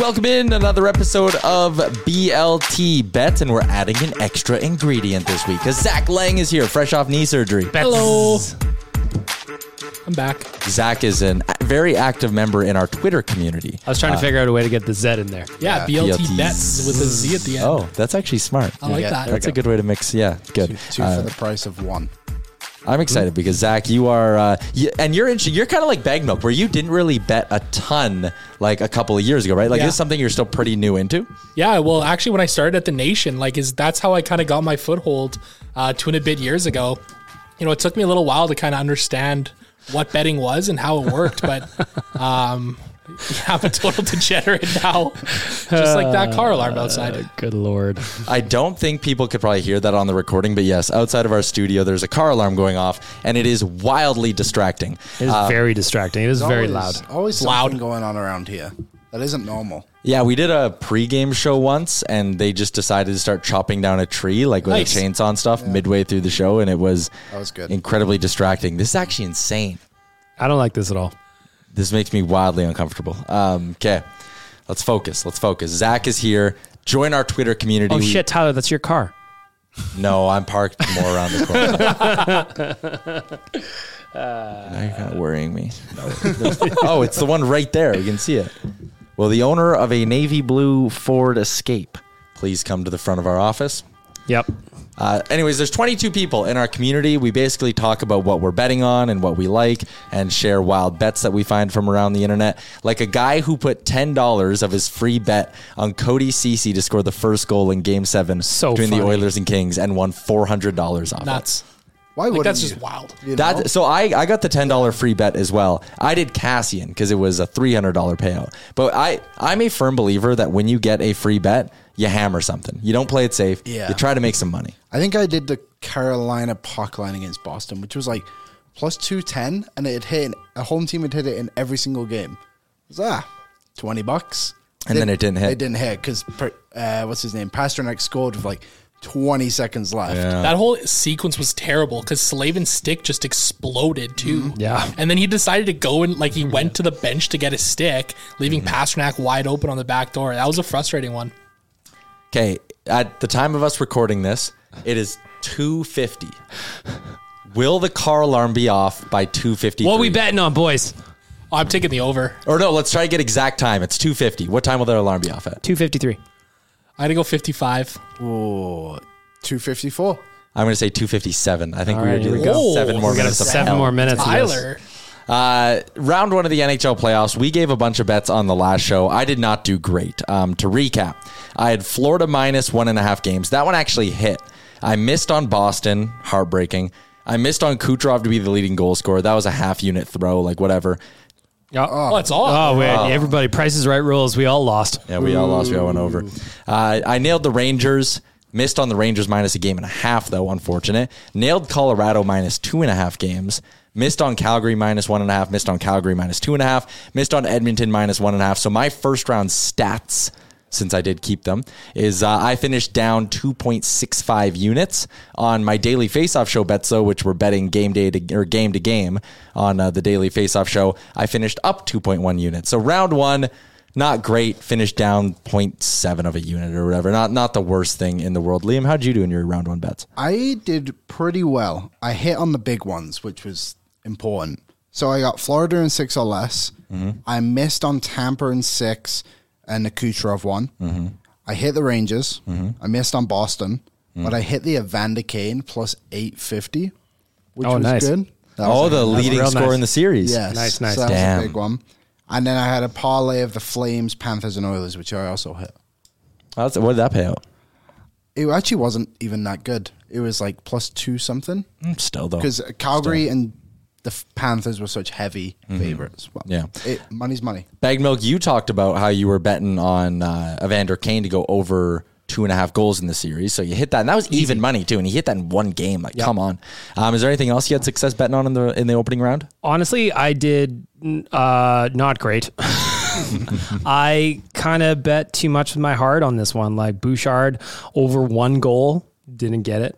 Welcome in another episode of BLT Bet, and we're adding an extra ingredient this week because Zach Laing is here, fresh off knee surgery. Hello. I'm back. Zach is a very active member in our Twitter community. I was trying to figure out a way to get the Z in there. Yeah, BLT BLT bets with a Z at the end. Oh, that's actually smart. I like Yeah, that. That's a good way to mix. Yeah, good. Two Uh, for the price of one. I'm excited because Zach, you are, uh, you, and you're interesting. You're kind of like Bag Milk, where you didn't really bet a ton like a couple of years ago, right? Like Yeah. this is something you're still pretty new into. Yeah, well, actually, when I started at the Nation, like, is that's how I kind of got my foothold uh, two and a bit years ago. You know, it took me a little while to kind of understand what betting was and how it worked, but um, I'm a total degenerate now, just like that car alarm outside. Uh, good lord. I don't think people could probably hear that on the recording, but yes, outside of our studio, there's a car alarm going off, and it is wildly distracting. It is uh, very distracting. It is very always, loud. Always Loud. something going on around here. That isn't normal. Yeah, we did a pregame show once, and they just decided to start chopping down a tree, like with Nice. a chainsaw and stuff, midway through the show, and it was That was good. incredibly distracting. This is actually insane. I don't like this at all. This makes me wildly uncomfortable. Um, okay, let's focus. Let's focus. Zach is here. Join our Twitter community. Oh We- shit, Tyler, that's your car. No, I'm parked more around the corner. now you're kind of worrying me. oh, it's the one right there. You can see it. Will the owner of a navy blue Ford Escape please come to the front of our office? Yep. Uh, anyways, there's 22 people in our community. We basically talk about what we're betting on and what we like and share wild bets that we find from around the internet. Like a guy who put $10 of his free bet on Cody Cece to score the first goal in game seven So between the. Oilers and Kings and won $400 off it. Nuts. Why Like, would that's just wild. You know? That, so I, I got the ten dollar free bet as well. I did Kassian because it was a three hundred dollar payout. But I I'm a firm believer that when you get a free bet, you hammer something. You don't play it safe. Yeah. You try to make some money. I think I did the Carolina puck line against Boston, which was like plus 210, and it had hit in, a home team had hit it in every single game. It was, ah, 20 bucks. And then it didn't hit. It didn't hit because, uh, what's his name? Pastrnak scored with like 20 seconds left. That whole sequence was terrible because Slavin's stick just exploded too. Mm-hmm. Yeah. And then he decided to go and like he went to the bench to get his stick, leaving mm-hmm. Pastrnak wide open on the back door. That was a frustrating one. Okay, at the time of us recording this, it is two fifty. Will the car alarm be off by two fifty? What we betting on, boys? Oh, I'm taking the over. Or no, let's try to get exact time. It's two fifty. What time will their alarm be off at? 253. I had to go 55. Oh, 254. I'm going to say two fifty seven. I think All we right, are here we doing go. seven more We got minutes of Seven hell. more minutes. of this. Tyler. Uh, round one of the NHL playoffs, we gave a bunch of bets on the last show. I did not do great. Um, to recap, I had Florida minus one and a half games. That one actually hit. I missed on Boston, heartbreaking. I missed on Kucherov to be the leading goal scorer. That was a half unit throw, like whatever. Oh, that's all. Oh, wait. Everybody, prices Right rules. We all lost. Yeah, we all lost. We all went over. Uh, I nailed the Rangers. Missed on the Rangers minus a game and a half, though, unfortunate. Nailed Colorado minus two and a half games. Missed on Calgary minus one and a half. Missed on Calgary minus two and a half. Missed on Edmonton minus one and a half. So my first round stats since I did keep them, is uh, I finished down 2.65 units on my daily face-off show bets, though, which were betting game day to or game to game on uh, the daily face-off show. I finished up 2.1 units. So round one, not great. Finished down 0.7 of a unit or whatever. Not not the worst thing in the world. Liam, how'd you do in your round one bets? I did pretty well. I hit on the big ones, which was important. So I got Florida in six or less. I missed on Tampa in six and the Kucherov one. I hit the Rangers. Mm-hmm. I missed on Boston, mm. but I hit the Evander Kane plus 850, which Oh, was nice. good. That Oh, was the a- leading real score nice. in the series. Yes. Nice, nice. So that Damn. was a big one. And then I had a parlay of the Flames, Panthers, and Oilers, which I also hit. That's, what did that pay out? It actually wasn't even that good. It was like plus two something Mm, Still though, because Calgary and the Panthers were such heavy favorites. Well, Yeah. it, money's money. Bag Milk, you talked about how you were betting on uh, Evander Kane to go over two and a half goals in the series. So you hit that, and that was even money too. And he hit that in one game. Like, come on. Um, is there anything else you had success betting on in the in the opening round? Honestly, I did uh, not great. I kind of bet too much with my heart on this one. Like Bouchard over one goal, didn't get it.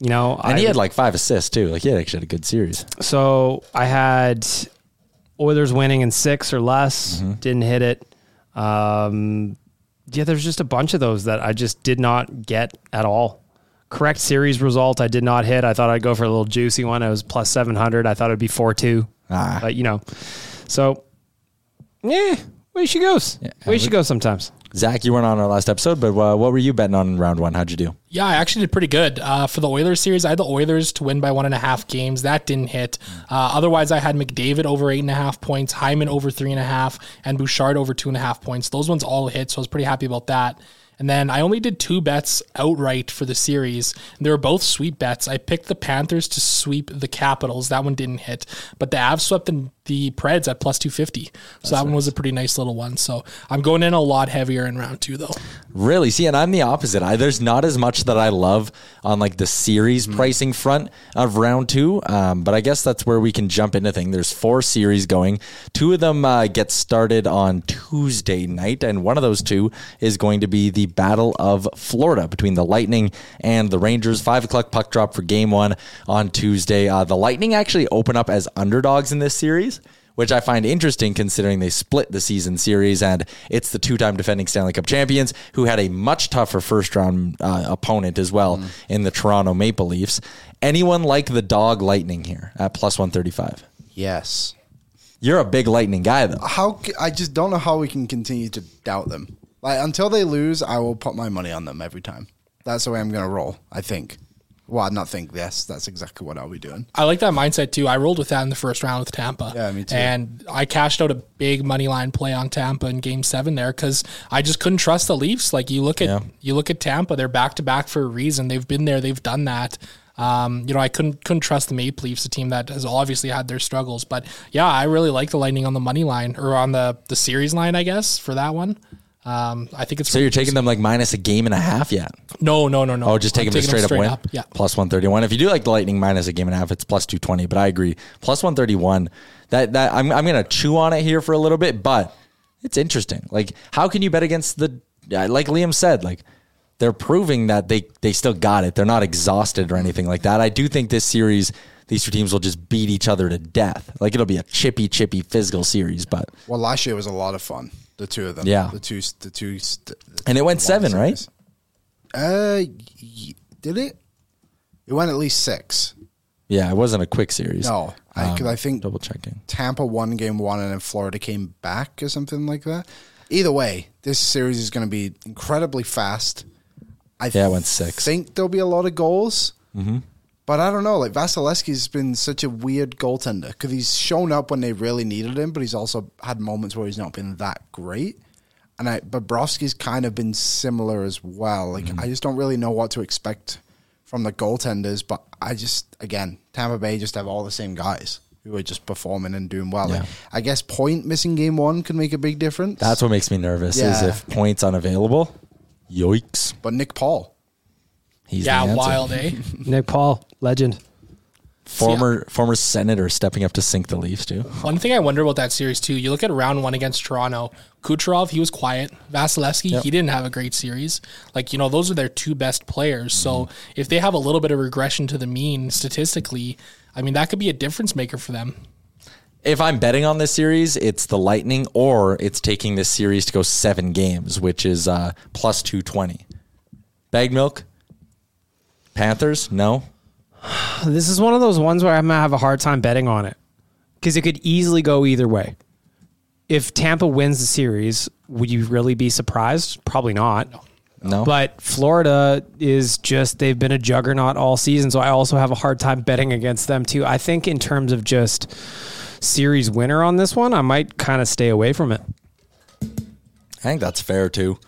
You know, And I, he had like five assists too. Like he had actually had a good series. so I had Oilers winning in six or less, didn't hit it. Um, yeah, there's just a bunch of those that I just did not get at all. Correct series result, I did not hit. I thought I'd go for a little juicy one. It was plus 700. I thought it'd be 4 2. Ah. But, you know, so yeah, way she goes. way she goes sometimes. Zach, you weren't on our last episode, but uh, what were you betting on in round one? How'd you do? Yeah, I actually did pretty good. Uh, for the Oilers series, I had the Oilers to win by one and a half games. That didn't hit. Uh, otherwise, I had McDavid over eight and a half points, Hyman over three and a half, and Bouchard over two and a half points. Those ones all hit, so I was pretty happy about that. And then I only did two bets outright for the series. They were both sweep bets. I picked the Panthers to sweep the Capitals. That one didn't hit. But the Avs swept the, the Preds at plus 250. So that one was a pretty nice little one. So I'm going in a lot heavier in round two, though. Really? See, and I'm the opposite. I, there's not as much that I love on like the series pricing front of round two, um, but I guess that's where we can jump into things. There's four series going. Two of them uh, get started on Tuesday night, and one of those two is going to be the Battle of Florida between the Lightning and the Rangers. Five o'clock puck drop for game one on Tuesday. Uh, the Lightning actually open up as underdogs in this series which I find interesting considering they split the season series and it's the two time defending Stanley Cup champions who had a much tougher first round uh, opponent as well in the Toronto Maple Leafs. Anyone like the dog Lightning here at plus 135? Yes. You're a big Lightning guy though. How I just don't know how we can continue to doubt them. Like until they lose, I will put my money on them every time. That's the way I'm going to roll. I think. Well, I'm not think. Yes, that's exactly what I'll be doing. I like that mindset too. I rolled with that in the first round with Tampa. Yeah, me too. And I cashed out a big money line play on Tampa in Game Seven there because I just couldn't trust the Leafs. Like you look at Yeah. you look at Tampa, they're back to back for a reason. They've been there, they've done that. Um, you know, I couldn't couldn't trust the Maple Leafs, a team that has obviously had their struggles. But yeah, I really like the Lightning on the money line or on the the series line, I guess, for that one. Um, I think it's So you're taking them like minus a game and a half yet? no, no, no, no. Oh, just taking them taking straight, up win. Yeah. Plus 131. If you do like the Lightning minus a game and a half, it's plus 220. But I agree. Plus 131. That that I'm I'm gonna chew on it here for a little bit, but it's interesting. Like, how can you bet against the like Liam said, like they're proving that they they still got it. They're not exhausted or anything like that. I do think this series these two teams will just beat each other to death. Like it'll be a chippy, chippy physical series, but Well, last year was a lot of fun. The two of them. Yeah. The two. The two. st- and it went seven, right? series. Uh, y- did it? It went at least six. Yeah, it wasn't a quick series. No, I, 'cause I think double checking. Tampa won game one and then Florida came back or something like that. Either way, this series is going to be incredibly fast. I Yeah, it went six. think there'll be a lot of goals. Mm-hmm. But I don't know. Like Vasilevskiy's been such a weird goaltender because he's shown up when they really needed him, but he's also had moments where he's not been that great. And I, Bobrovsky's kind of been similar as well. Like Mm-hmm. I just don't really know what to expect from the goaltenders. But I just, again, Tampa Bay just have all the same guys who are just performing and doing well. Like, I guess Point missing game one can make a big difference. That's what makes me nervous is if Point's unavailable. Yikes. but Nick Paul, He's Yeah, wild, eh? Nick Paul, legend. Former former senator stepping up to sink the Leafs too. One thing I wonder about that series too, you look at round one against Toronto, Kucherov, he was quiet. Vasilevskiy, he didn't have a great series. Like, you know, those are their two best players. So Mm-hmm. if they have a little bit of regression to the mean statistically, I mean, that could be a difference maker for them. If I'm betting on this series, it's the Lightning or it's taking this series to go seven games, which is uh, plus 220. Bag milk? Panthers? No. This is one of those ones where I'm gonna have a hard time betting on it because it could easily go either way. If Tampa wins the series, would you really be surprised? Probably not. No. But Florida is just, they've been a juggernaut all season. So I also have a hard time betting against them, too. I think, in terms of just series winner on this one, I might kind of stay away from it. I think that's fair too.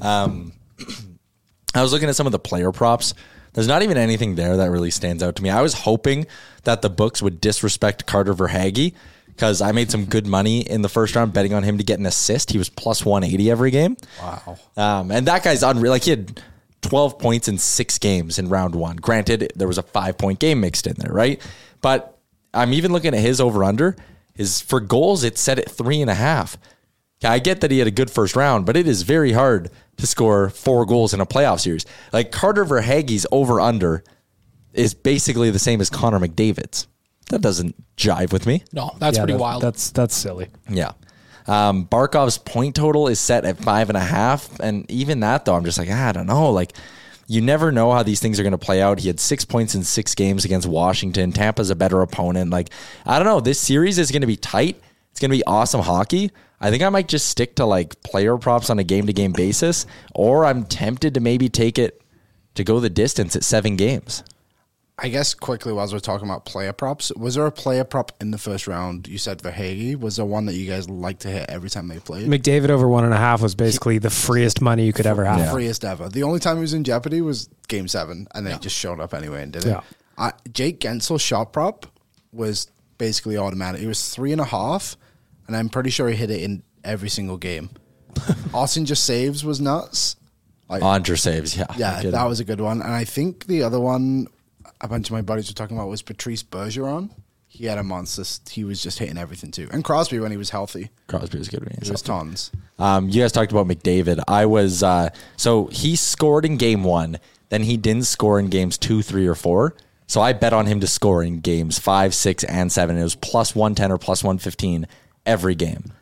Um, I was looking at some of the player props. There's not even anything there that really stands out to me. I was hoping that the books would disrespect Carter Verhaeghe because I made some good money in the first round betting on him to get an assist. He was plus 180 every game. Wow. Um, and that guy's unreal. Like he had 12 points in six games in round one. Granted, there was a five point game mixed in there, right? But I'm even looking at his over under. His for goals, it's set at three and a half. Okay, I get that he had a good first round, but it is very hard to score four goals in a playoff series. Like Carter Verhaeghe's over under is basically the same as Connor McDavid's. That doesn't jive with me. No, that's Yeah, pretty that- wild. That's that's silly. Yeah. Um, Barkov's point total is set at five and a half. And even that, though, I'm just like, ah, I don't know. Like, you never know how these things are going to play out. He had six points in six games against Washington. Tampa's a better opponent. Like, I don't know. This series is going to be tight. It's going to be awesome hockey. I think I might just stick to like player props on a game to game basis, or I'm tempted to maybe take it to go the distance at seven games. I guess quickly, while we're talking about player props, was there a player prop in the first round? You said Verhaeghe. Was there one that you guys like to hit every time they played? McDavid over one and a half was basically the freest money you could ever have. Freest ever. The only time he was in jeopardy was game seven, and then he just showed up anyway and did it. Yeah. I, Jake Guentzel's shot prop was basically automatic. It was three and a half, and I'm pretty sure he hit it in every single game. Austin just saves was nuts. Like, Andre saves, yeah. yeah, that was a good one. And I think the other one, a bunch of my buddies were talking about was Patrice Bergeron. He had a monster. He was just hitting everything too. And Crosby when he was healthy, Crosby was good. when he was it was tons. Um, you guys talked about McDavid. I was uh, so he scored in game one, then he didn't score in games two, three, or four. So I bet on him to score in games five, six, and seven. It was plus one ten or plus one fifteen every game.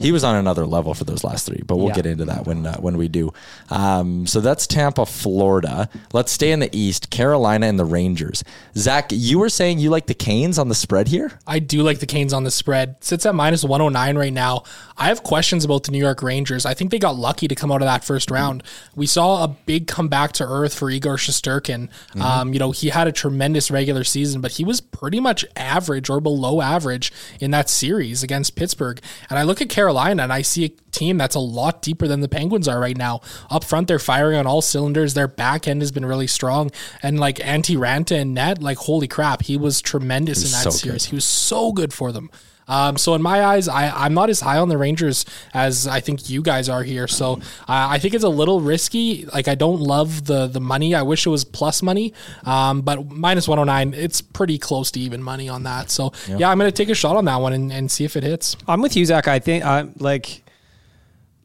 He was on another level for those last three, but we'll Yeah. get into that when uh, when we do. Um, so that's Tampa, Florida. Let's stay in the East. Carolina and the Rangers. Zach, you were saying you like the Canes on the spread here. I do like the Canes on the spread. Sits at minus 109 right now. I have questions about the New York Rangers. I think they got lucky to come out of that first round. We saw a big comeback to earth for Igor Shesterkin. Um, you know, he had a tremendous regular season, but he was pretty much average or below average in that series against Pittsburgh. And I look at Carolina and I see a team that's a lot deeper than the Penguins are right now. Up front, they're firing on all cylinders. Their back end has been really strong. And like Antti Raanta and net, like holy crap, he was tremendous in that so series. good. He was so good for them. Um, so in my eyes, I, I'm not as high on the Rangers as I think you guys are here. So uh, I think it's a little risky. Like I don't love the the money. I wish it was plus money. Um, but minus 109, it's pretty close to even money on that. So yeah, I'm gonna take a shot on that one and, and see if it hits. I'm with you, Zach. I think I like.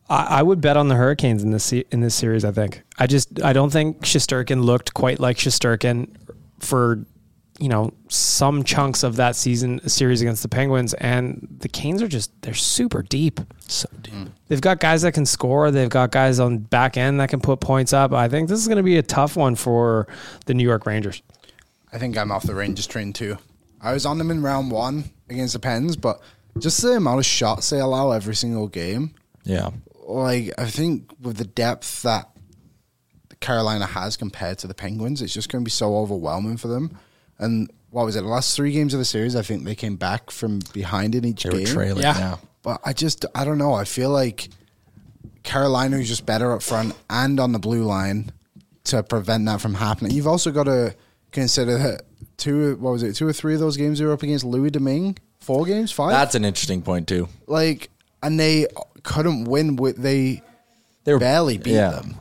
I, I would bet on the Hurricanes in this in this series. I think. I just I don't think Shesterkin looked quite like Shesterkin for you know some chunks of that season series against the Penguins, and the Canes are just they're super deep. So deep. Mm. They've got guys that can score. They've got guys on back end that can put points up. I think this is going to be a tough one for the New York Rangers. I think I'm off the Rangers train too. I was on them in round one against the Pens, but just the amount of shots they allow every single game, Yeah. like I think with the depth that Carolina has compared to the Penguins, it's just going to be so overwhelming for them. And what was it? The last three games of the series, I think they came back from behind in each They were game. trailing. Yeah. yeah. But I just, I don't know. I feel like Carolina is just better up front and on the blue line to prevent that from happening. You've also got to consider that two, what was it, two or three of those games they were up against Louis Domingue? Four games? Five? That's an interesting point too. like, and they couldn't win with, they They were barely beat yeah. them.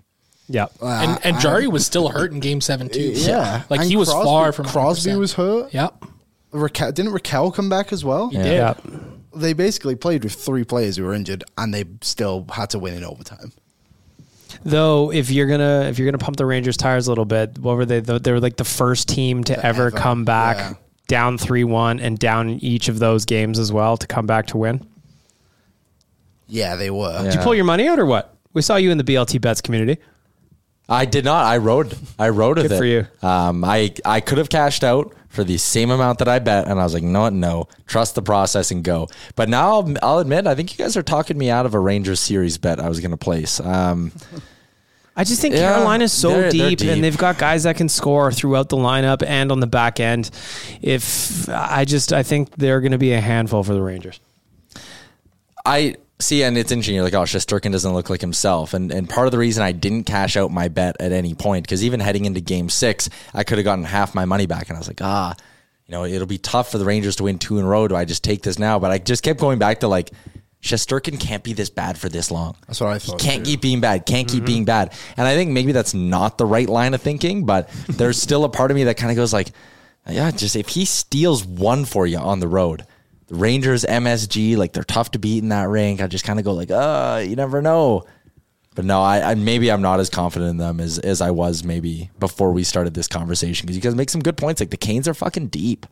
Yeah. And and Jarry was still hurt in Game Seven too. Yeah. like And he was Crosby- far from Crosby 100%. was hurt. Yep. Rakell, didn't Rakell come back as well? He did. Yeah. They basically played with three players who were injured, and they still had to win in overtime. Though, if you're gonna if you're gonna pump the Rangers tires a little bit, what were they? They were like the first team to ever ever, come back yeah. down three one and down in each of those games as well to come back to win. Yeah, they were. Did you pull your money out or what? We saw you in the BLT bets community. I did not. I rode. I rode with Good it. for you. Um, I I could have cashed out for the same amount that I bet, and I was like, no, no, trust the process and go. But now I'll, I'll admit, I think you guys are talking me out of a Rangers series bet I was going to place. Um, I just think Yeah, Carolina's so they're- they're deep, deep. and they've got guys that can score throughout the lineup and on the back end. If I just I think they're going to be a handful for the Rangers. I see, and it's interesting. You're like, oh, Shesterkin doesn't look like himself, and and part of the reason I didn't cash out my bet at any point because even heading into Game Six, I could have gotten half my money back, and I was like, ah, you know, it'll be tough for the Rangers to win two in a row. Do I just take this now? But I just kept going back to like. Shesterkin can't be this bad for this long. That's what I thought, He can't too. keep being bad. Can't keep being bad. And I think maybe that's not the right line of thinking, but there's still a part of me that kind of goes like, yeah, just if he steals one for you on the road, the Rangers, MSG, like they're tough to beat in that rank. I just kind of go like, uh, you never know. But no, I, I maybe I'm not as confident in them as as I was maybe before we started this conversation because you guys make some good points. Like the Canes are fucking deep,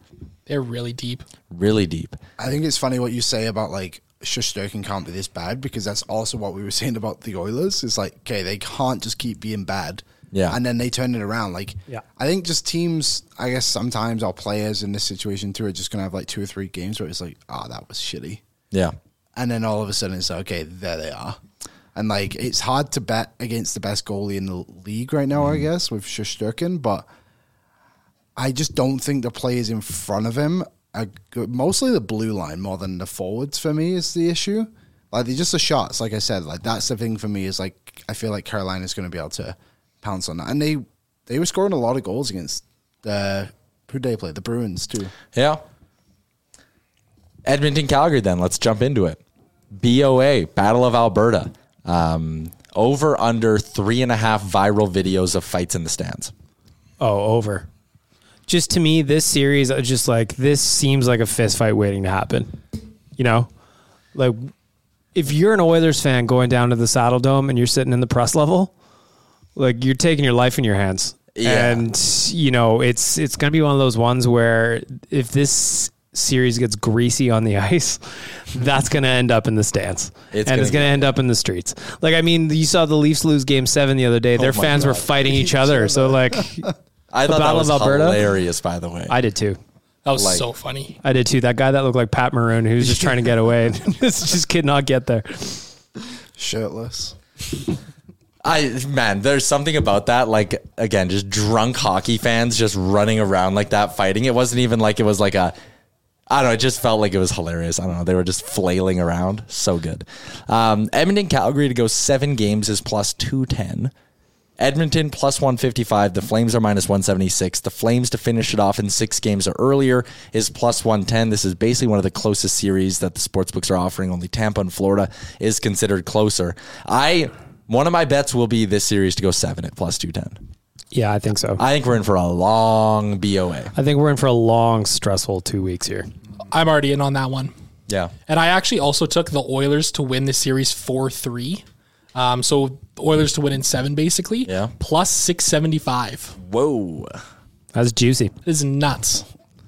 They're really deep. really deep. I think it's funny what you say about like Shesterkin can't be this bad because that's also what we were saying about the Oilers. It's like, okay, they can't just keep being bad. Yeah. And then they turn it around. Like, Yeah. I think just teams, I guess sometimes our players in this situation too are just going to have like two or three games where it's like, oh, that was shitty. Yeah, And then all of a sudden it's like, okay, there they are. And like, it's hard to bet against the best goalie in the league right now, I mm. guess, with Shesterkin, but I just don't think the players in front of him are good. Mostly the blue line more than the forwards for me is the issue. Like, they're just the shots, like I said. Like, that's the thing for me is like, I feel like Carolina's going to be able to pounce on that. And they, they were scoring a lot of goals against the, who they play? The Bruins, too. yeah. Edmonton, Calgary. Then let's jump into it. BOA Battle of Alberta. Um, over under three and a half viral videos of fights in the stands. Oh, over. Just to me, this series, I just like this seems like a fist fight waiting to happen. You know, like if you're an Oilers fan going down to the Saddledome and you're sitting in the press level, like you're taking your life in your hands. Yeah. And you know, it's it's gonna be one of those ones where if this series gets greasy on the ice, that's gonna end up in the stands. It's and gonna it's gonna end up in the streets. Like I mean, you saw the Leafs lose game seven the other day. Oh Their Oh my fans were fighting each other. So like I thought that Battle was of Alberta? hilarious. By the way, I did too. That was Like- so funny. I did too. That guy that looked like Pat Maroon, who was just trying to get away, and just, just could not get there. Shirtless. I man, there's something about that. Like again, just drunk hockey fans just running around like that, fighting. It wasn't even like it was like a. I don't know. It just felt like it was hilarious. I don't know. They were just flailing around. So good. Um, Edmonton, Calgary to go seven games is plus two ten. Edmonton plus 155. The Flames are minus 176. The Flames to finish it off in six games or earlier is plus 110. This is basically one of the closest series that the sportsbooks are offering. Only Tampa and Florida is considered closer. I one of my bets will be this series to go seven at plus 210. Yeah, I think so. I think we're in for a long BOA. I think we're in for a long, stressful two weeks here. I'm already in on that one. Yeah. And I actually also took the Oilers to win the series 4 3. Um, so Oilers to win in seven, basically. Yeah. Plus 675. Whoa. That's juicy. It is nuts.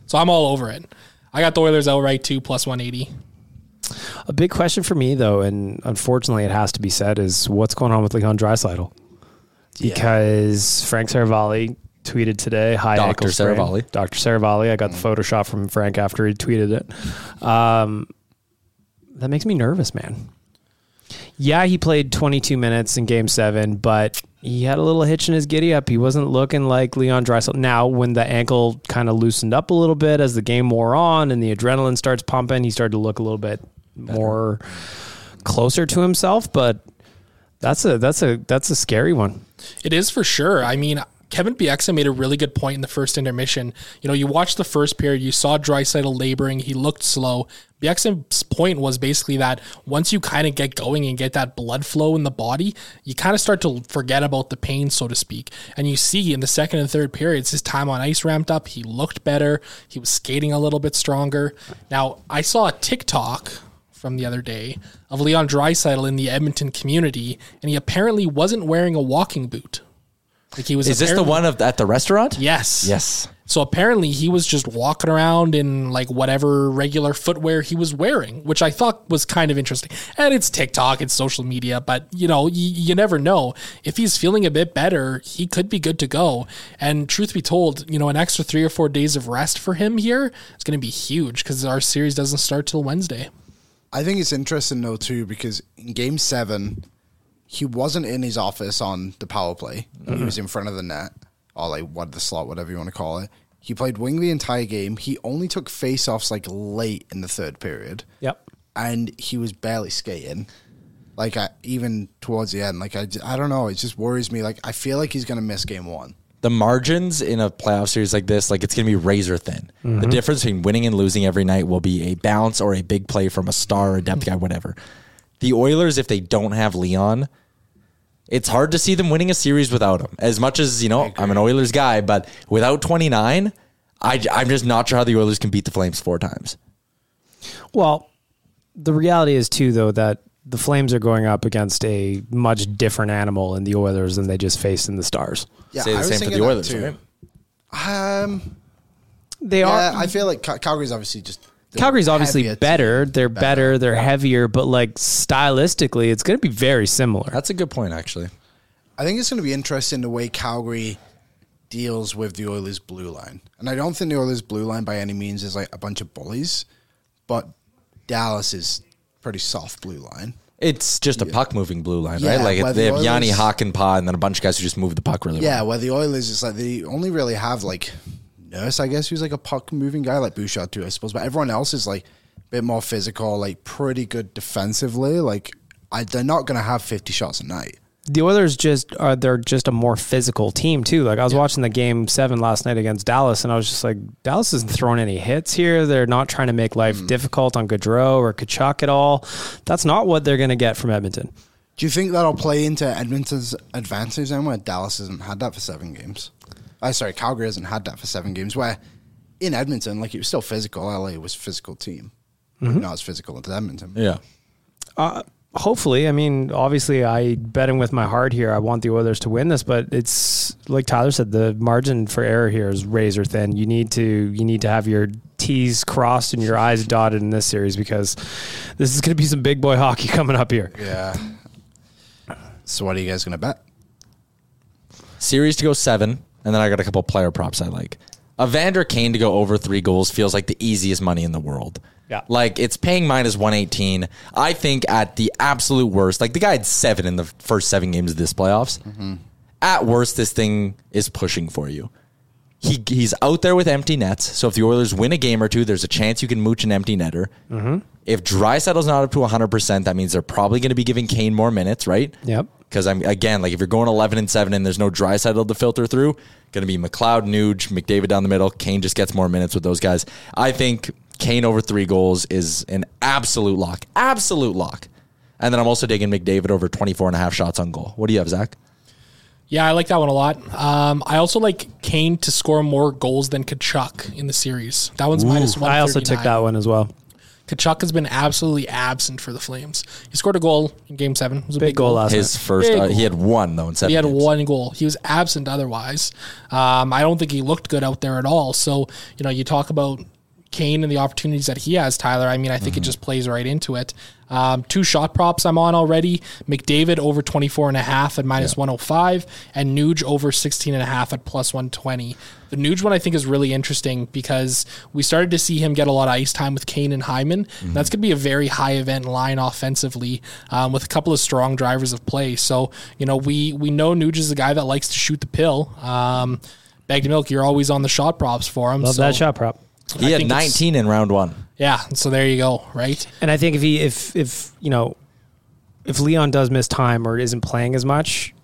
So I'm all over it. I got the Oilers outright too, plus 180. A big question for me, though, and unfortunately it has to be said, is what's going on with Leon Draisaitl? Because Frank Seravalli tweeted today, "Hi, Dr. Seravalli. Dr. Seravalli. I got the Photoshop from Frank after he tweeted it. Um, that makes me nervous, man. Yeah, he played 22 minutes in Game Seven, but he had a little hitch in his giddy up. He wasn't looking like Leon Draisaitl. Now, when the ankle kind of loosened up a little bit as the game wore on and the adrenaline starts pumping, he started to look a little bit more closer to himself. But that's a that's a that's a scary one. It is for sure. I mean, Kevin Bieksa made a really good point in the first intermission. You know, you watched the first period, you saw Draisaitl laboring, he looked slow. Bieksa's point was basically that once you kind of get going and get that blood flow in the body, you kind of start to forget about the pain, so to speak. And you see in the second and third periods, his time on ice ramped up. He looked better. He was skating a little bit stronger. Now, I saw a TikTok from the other day of Leon Draisaitl in the Edmonton community, and he apparently wasn't wearing a walking boot. Like he was. Is this the one of at the restaurant? Yes. Yes. So apparently he was just walking around in like whatever regular footwear he was wearing, which I thought was kind of interesting. And it's TikTok, it's social media, but you know, you, you never know. If he's feeling a bit better, he could be good to go. And truth be told, you know, an extra three or four days of rest for him here is going to be huge because our series doesn't start till Wednesday. I think it's interesting though too because in Game Seven, he wasn't in his office on the power play. He mm-hmm. was in front of the net or like what the slot, whatever you want to call it. He played wing the entire game. He only took face-offs like late in the third period, Yep. and he was barely skating. Like I, even towards the end, like I, I don't know. It just worries me. Like I feel like he's gonna miss game one. The margins in a playoff series like this, like it's going to be razor thin. The mm-hmm. difference between winning and losing every night will be a bounce or a big play from a star or a depth guy, whatever. The Oilers, if they don't have Leon, it's hard to see them winning a series without him. As much as, you know, I'm an Oilers guy, but without 29, I, I'm just not sure how the Oilers can beat the Flames four times. Well, the reality is too, though, that the Flames are going up against a much different animal in the Oilers than they just faced in the Stars. Yeah, Say the I was same for thinking the that Oilers, too. right? Um, They yeah, are. I feel like Cal- Calgary's obviously just the Calgary's obviously heavier better. They're better. They're heavier, but like stylistically, it's going to be very similar. That's a good point, actually. I think it's going to be interesting the way Calgary deals with the Oilers' blue line. And I don't think the Oilers' blue line by any means is like a bunch of bullies, but Dallas is pretty soft blue line. It's just a puck moving blue line, Yeah, right? Like they the have Jani Oilers- Hakanpaa and then a bunch of guys who just move the puck really well. Yeah, where the Oilers is like they only really have like Nurse, I guess, who's like a puck moving guy, like Bouchard too, I suppose. But everyone else is like a bit more physical, like pretty good defensively. Like I, they're not going to have fifty shots a night. The Oilers just are they're just a more physical team too. Like I was watching the game seven last night against Dallas, and I was just like, Dallas isn't throwing any hits here. They're not trying to make life hmm. difficult on Gaudreau or Tkachuk at all. That's not what they're going to get from Edmonton. Do you think that'll play into Edmonton's advantage then, where Dallas hasn't had that for seven games? I sorry, Calgary hasn't had that for seven games. Where in Edmonton, like it was still physical. LA was a physical team, Mm-hmm. not as physical as Edmonton. Yeah. Uh, Hopefully, I mean, obviously, I betting with my heart here. I want the Oilers to win this, but it's like Tyler said, the margin for error here is razor thin. You need to you need to have your T's crossed and your I's dotted in this series because this is going to be some big boy hockey coming up here. Yeah. So what are you guys going to bet? Series to go seven, and then I got a couple player props I like. Evander Kane to go over three goals feels like the easiest money in the world. Yeah. Like it's paying minus 118. I think at the absolute worst, like the guy had seven in the first seven games of this playoffs. Mm-hmm. At worst, this thing is pushing for you. He, he's out there with empty nets. So if the Oilers win a game or two, there's a chance you can mooch an empty netter. Mm-hmm. If Dry Draisaitl's not up to 100%, that means they're probably going to be giving Kane more minutes, right? Yep. Because I'm again like if you're going 11 and seven and there's no Draisaitl to filter through, going to be McLeod, Nuge, McDavid down the middle. Kane just gets more minutes with those guys. I think Kane over three goals is an absolute lock, absolute lock. And then I'm also digging McDavid over 24 and a half shots on goal. What do you have, Zach? Yeah, I like that one a lot. Um, I also like Kane to score more goals than Tkachuk in the series. That one's minus one. I also took that one as well. Tkachuk has been absolutely absent for the Flames. He scored a goal in Game Seven. It was a Big goal last His night. first, Big uh, he had one though in seven. He had games. one goal. He was absent otherwise. Um, I don't think he looked good out there at all. So, you know, you talk about Kane and the opportunities that he has, Tyler. I mean, I think it just plays right into it. Um, two shot props I'm on already. McDavid over 24 and a half at minus 105 and Nuge over 16 and a half at plus 120. The Nuge one I think is really interesting because we started to see him get a lot of ice time with Kane and Hyman. That's going to be a very high event line offensively um, with a couple of strong drivers of play. So, you know, we, we know Nuge is a guy that likes to shoot the pill. Um, Bag Milk, you're always on the shot props for him. Love so, that shot prop. He I had 19 in round one. Yeah, so there you go, right? And I think if he if if you know if Leon does miss time or isn't playing as much,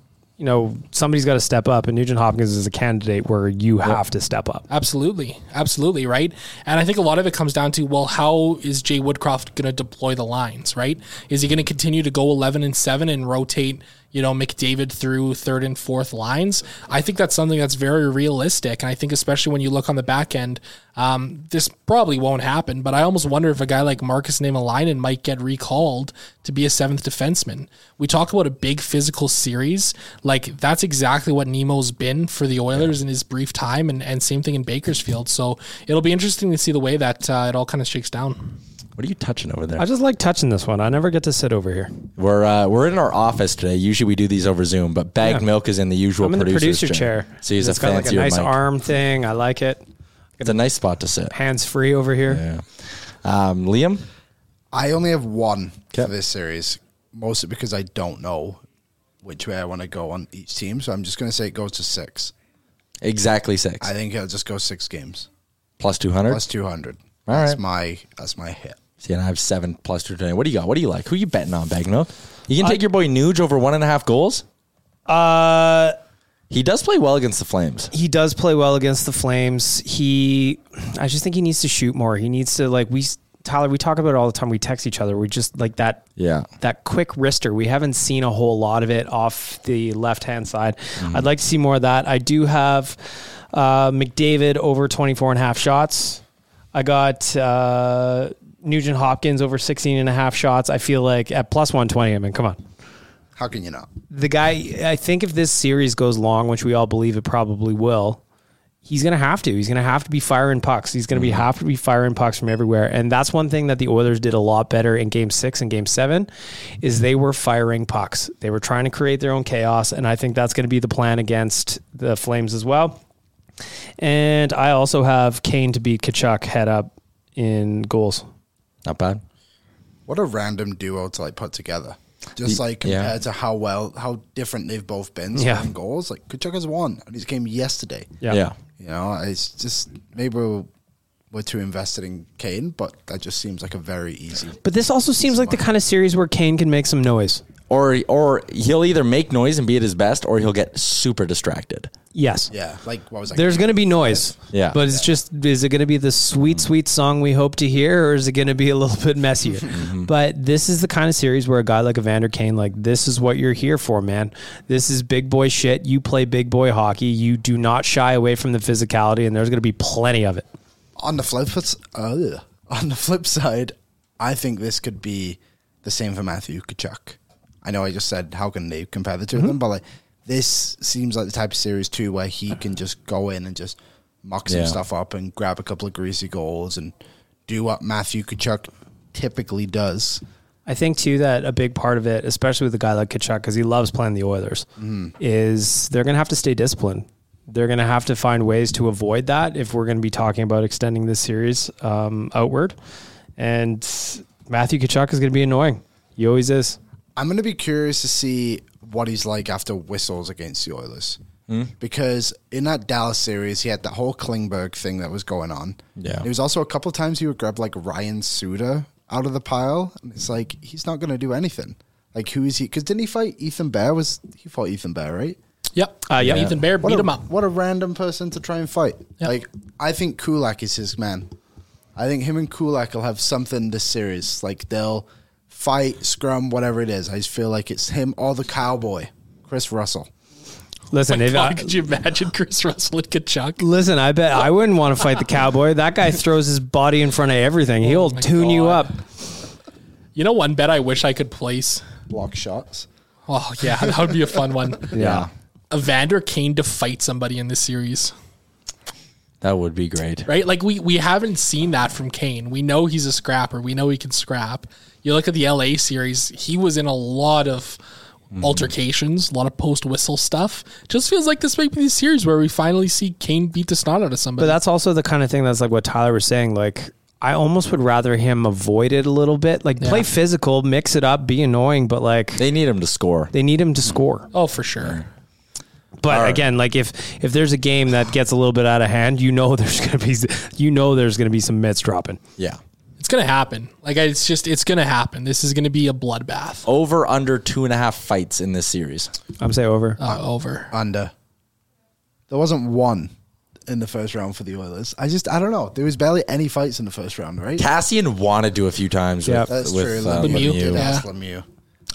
you know, somebody's got to step up, and Nugent Hopkins is a candidate where you have to step up. Absolutely. Absolutely. Right. And I think a lot of it comes down to, well, how is Jay Woodcroft going to deploy the lines, right? Is he going to continue to go 11 and 7 and rotate, you know, McDavid through third and fourth lines? I think that's something that's very realistic. And I think, especially when you look on the back end, um, this probably won't happen. But I almost wonder if a guy like Markus Niemelainen might get recalled to be a seventh defenseman. We talk about a big physical series. Like, that's exactly what Nemo's been for the Oilers in his brief time. And, and same thing in Bakersfield. So it'll be interesting to see the way that uh, it all kind of shakes down. What are you touching over there? I just like touching this one. I never get to sit over here. We're uh, we're in our office today. Usually we do these over Zoom, but Bagged Yeah. Milk is in the usual I'm in the producer's producer chair. So he's it's a got like a nice mic. arm thing. I like it. It's a nice spot to sit. Hands free over here. Yeah. Um, Liam, I only have one Okay. for this series, mostly because I don't know which way I want to go on each team. So I'm just going to say it goes to six. exactly six I think it'll just go six games plus two hundred. plus two hundred. All that's right. my that's my hit. See, and I have seven plus two twenty. What do you got? What do you like? Who you betting on, Milk? You can take your boy Nuge over one and a half goals. Uh, He does play well against the Flames. he does play well against the Flames. He, I just think he needs to shoot more. He needs to like we Tyler. We talk about it all the time. We text each other. We just like that. Yeah. That quick wrister. We haven't seen a whole lot of it off the left hand side. I'd like to see more of that. I do have uh, McDavid over 24 and a half shots. I got uh, Nugent Hopkins over 16 and a half shots. I feel like at plus 120. I mean, come on. How can you not? the guy I think if this series goes long, which we all believe it probably will, he's gonna have to. He's gonna have to be firing pucks. He's gonna be mm-hmm. have to be firing pucks from everywhere. And that's one thing that the Oilers did a lot better in game six and game seven is they were firing pucks. They were trying to create their own chaos, and I think that's gonna be the plan against the Flames as well. And I also have Kane to beat Tkachuk head up in goals. Not bad. What a random duo to like put together. Just Y- like yeah. compared to how well, how different they've both been Yeah. scoring goals. Like Tkachuk has won, and he's came yesterday. Yeah. You know, it's just maybe we're, we're too invested in Kane, but that just seems like a very easy. But this also seems like the kind of series where Kane can make some noise. Or or he'll either make noise and be at his best, or he'll get super distracted. Yes. Yeah, like what was that? There's going to be noise. Yeah. But it's just, is it going to be the sweet, sweet song we hope to hear, or is it going to be a little bit messier? But this is the kind of series where a guy like Evander Kane, like, this is what you're here for, man. This is big boy shit. You play big boy hockey. You do not shy away from the physicality, and there's going to be plenty of it. on the flip uh, on the flip side, I think this could be the same for Matthew Tkachuk. I know I just said how can they compare the 2 Mm-hmm. of them, but like this seems like the type of series too where he can just go in and just muck some Yeah. stuff up and grab a couple of greasy goals and do what Matthew Tkachuk typically does. I think too that a big part of it, especially with a guy like Tkachuk, because he loves playing the Oilers, is they're going to have to stay disciplined. They're going to have to find ways to avoid that if we're going to be talking about extending this series um, outward. And Matthew Tkachuk is going to be annoying. He always is. I'm going to be curious to see what he's like after whistles against the Oilers. Hmm? Because in that Dallas series, he had that whole Klingberg thing that was going on. Yeah. There was also a couple of times he would grab like Ryan Suter out of the pile. And it's like, he's not going to do anything. Like, who is he? Because didn't he fight Ethan Bear? Was He fought Ethan Bear, right? Yep. Uh, yeah. Ethan Bear What beat a, him up. What a random person to try and fight. Yep. Like, I think Kulak is his man. I think him and Kulak will have something this series. Like, they'll fight, scrum, whatever it is. I just feel like it's him or the cowboy, Kris Russell. Listen, My if God, I, could you imagine Kris Russell and Tkachuk? listen, I bet I wouldn't want to fight the cowboy. That guy throws his body in front of everything. Oh He'll my tune you up. You know, one bet I wish I could place. Block shots. Oh yeah, that would be a fun one. Yeah. Evander Kane to fight somebody in this series, That would be great. right? Like we we haven't seen that from Kane. We know he's a scrapper. We know he can scrap. You look at the LA series; he was in a lot of mm-hmm. altercations, a lot of post whistle stuff. Just feels like this might be the series where we finally see Kane beat the snot out of somebody. But that's also the kind of thing that's like what Tyler was saying. Like, I almost would rather him avoid it a little bit. Like, play physical, mix it up, be annoying, but like, They need him to score. they need him to score. oh, for sure. But All right. again, like if if there's a game that gets a little bit out of hand, you know there's gonna be you know there's gonna be some mitts dropping. Yeah. It's gonna happen. Like it's just it's gonna happen. This is gonna be a bloodbath. Over under two and a half fights in this series. I'm say over. Uh, over. Under. There wasn't one in the first round for the Oilers. I just I don't know. There was barely any fights in the first round, right? Kassian wanted to a few times Yeah. with, That's with true. uh, Lemieux. Lemieux. Did Yeah. Lemieux.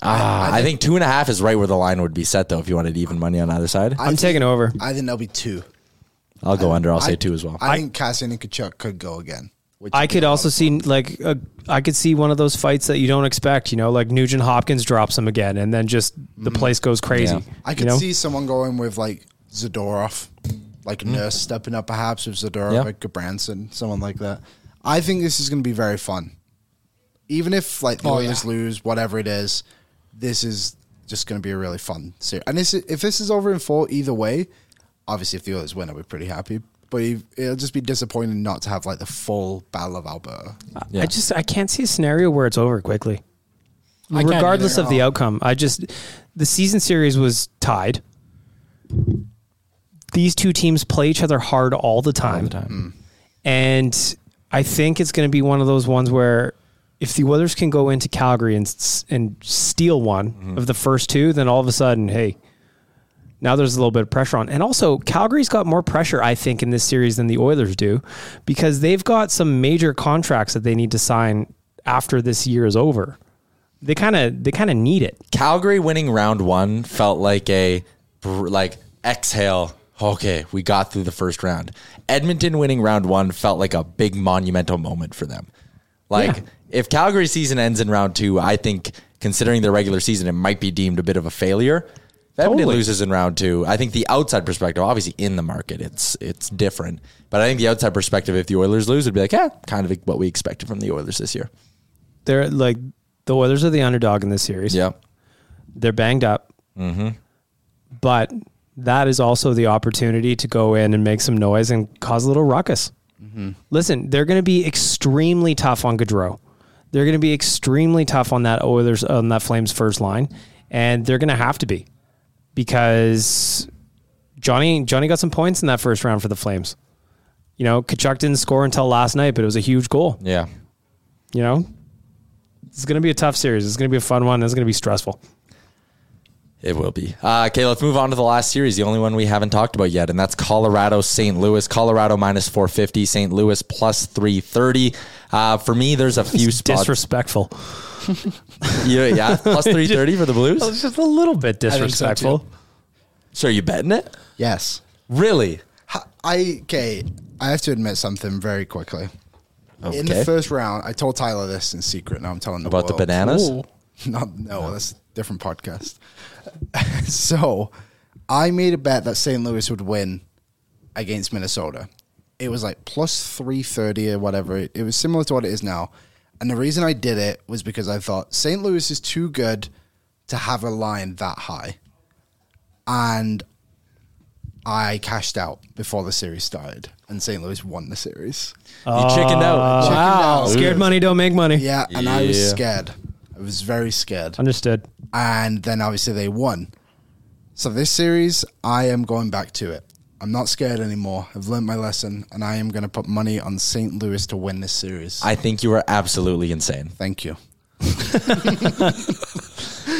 Ah, I, think two and a half is right where the line would be set, though. If you wanted even money on either side, I I'm think- taking over. I think there'll be two. I'll go under. I'll I- say two as well. I, think Kassian and Tkachuk could go again. I could also see like a, I could see one of those fights that you don't expect. You know, like Nugent Hopkins drops him again, and then just the place goes crazy. Yeah. I you could know? see someone going with like Zadorov, like Nurse stepping up perhaps with Zadorov, Yeah. like Gudbranson, someone like that. I think this is going to be very fun. Even if like the Oh, Oilers yeah. lose, whatever it is, this is just going to be a really fun series. And this, if this is over in four, either way, obviously if the others win, I'll be pretty happy. But it'll just be disappointing not to have like the full Battle of Alberta. Uh, yeah. I just I can't see a scenario where it's over quickly. I Regardless of the outcome, I just the season series was tied. These two teams play each other hard all the time. All the time. Hmm. And I think it's going to be one of those ones where if the Oilers can go into Calgary and and steal one Mm-hmm. of the first two, then all of a sudden, hey, now there's a little bit of pressure on. And also, Calgary's got more pressure, I think, in this series than the Oilers do because they've got some major contracts that they need to sign after this year is over. They kind of they kind of need it. Calgary winning round one felt like a like exhale. Okay, we got through the first round. Edmonton winning round one felt like a big monumental moment for them. Like Yeah. If Calgary season ends in round two, I think considering their regular season, it might be deemed a bit of a failure. If Edmonton Totally. loses in round two, I think the outside perspective, obviously in the market, it's it's different. But I think the outside perspective, if the Oilers lose, would be like, yeah, kind of what we expected from the Oilers this year. They're like the Oilers are the underdog in this series. Yeah. they're banged up. Mm-hmm. But that is also the opportunity to go in and make some noise and cause a little ruckus. Mm-hmm. Listen, they're going to be extremely tough on Gaudreau. They're going to be extremely tough on that Oilers on that Flames first line, and they're going to have to be because Johnny Johnny got some points in that first round for the Flames. You know, Tkachuk didn't score until last night, but it was a huge goal. Yeah. You know, it's going to be a tough series. It's going to be a fun one. It's going to be stressful. It will be. Uh, okay, let's move on to the last series, the only one we haven't talked about yet, and that's Colorado St. Louis. Colorado minus 450, St. Louis plus 330. Uh, for me, there's a few spots. Disrespectful. yeah, yeah, plus 330 for the Blues. It's just a little bit think so, disrespectful. So are you betting it? Yes. Really? I okay. I have to admit something very quickly. In the first round, I told Tyler this in secret. Now I'm telling the About the bananas? Ooh. Not no, that's a different podcast. so, I made a bet that St. Louis would win against Minnesota. It was like plus three thirty or whatever. It, it was similar to what it is now. And the reason I did it was because I thought St. Louis is too good to have a line that high. And I cashed out before the series started, and St. Louis won the series. you ah. chickened out. Wow. Scared money don't make money. Yeah, and I was scared. I was very scared. Understood. And then obviously they won. So this series, I am going back to it. I'm not scared anymore. I've learned my lesson, and I am going to put money on St. Louis to win this series. I think you are absolutely insane. Thank you.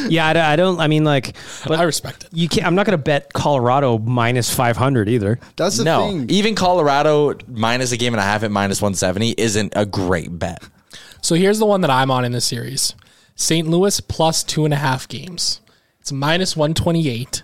Yeah, I, don't- I don't. I mean, like, but I respect it. you can't. I'm not going to bet Colorado minus 500 either. That's the no, thing. even Colorado minus a game and a half at minus 170 isn't a great bet. So here's the one that I'm on in this series: St. Louis plus two and a half games. It's minus one twenty eight.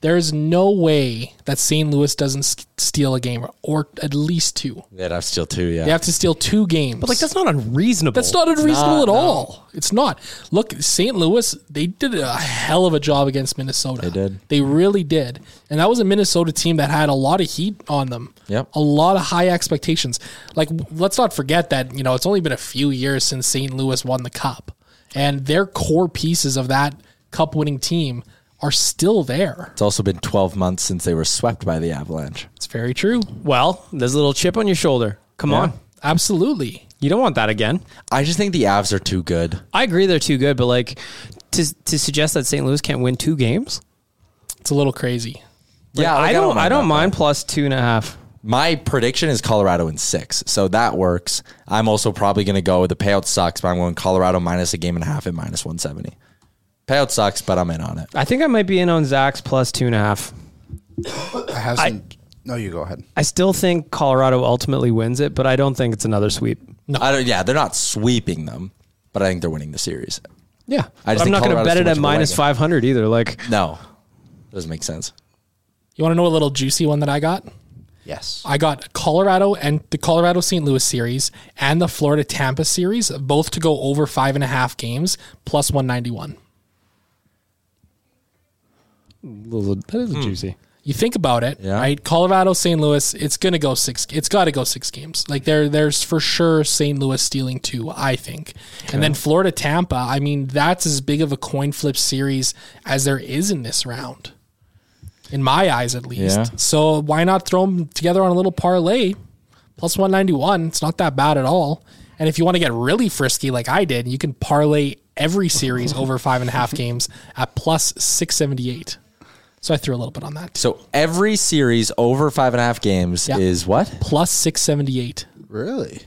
There is no way that St. Louis doesn't s- steal a game or at least two. Yeah, that's still two. Yeah. They have to steal two games. But like, that's not unreasonable. That's not unreasonable not, at no. all. It's not. Look, St. Louis, they did a hell of a job against Minnesota. They did. They really did. And that was a Minnesota team that had a lot of heat on them. Yep. A lot of high expectations. Like, let's not forget that, you know, it's only been a few years since St. Louis won the cup. And their core pieces of that cup winning team are still there. It's also been 12 months since they were swept by the Avalanche. It's very true. Well, there's a little chip on your shoulder. Come Yeah. on. Absolutely. You don't want that again. I just think the Avs are too good. I agree they're too good, but like to to suggest that St. Louis can't win two games. It's a little crazy. Yeah, I don't. I don't, that mind bet. plus two and a half. My prediction is Colorado in six, so that works. I'm also probably going to go. With the payout sucks, but I'm going Colorado minus a game and a half at minus 170. Payout sucks, but I'm in on it. I think I might be in on Zach's plus two and a half. It hasn't. no, you go ahead. I still think Colorado ultimately wins it, but I don't think it's another sweep. I don't. Yeah, they're not sweeping them, but I think they're winning the series. Yeah, I just I'm not going to bet it at of a minus wagon. 500 either. Like, No, doesn't make sense. You want to know a little juicy one that I got? Yes. I got Colorado and the Colorado St. Louis series and the Florida Tampa series, both to go over five and a half games, plus 191. that is juicy. Hmm. You think about it, Yeah. right? Colorado, St. Louis, it's gonna go six. It's got to go six games. Like there, there's for sure St. Louis stealing two. I think, and then Florida, Tampa. I mean, that's as big of a coin flip series as there is in this round, in my eyes at least. Yeah. So why not throw them together on a little parlay? Plus one ninety one. It's not that bad at all. And if you want to get really frisky, like I did, you can parlay every series over five and a half games at plus six seventy eight. So I threw a little bit on that. So every series over five and a half games Yeah. is what? plus 678. Really?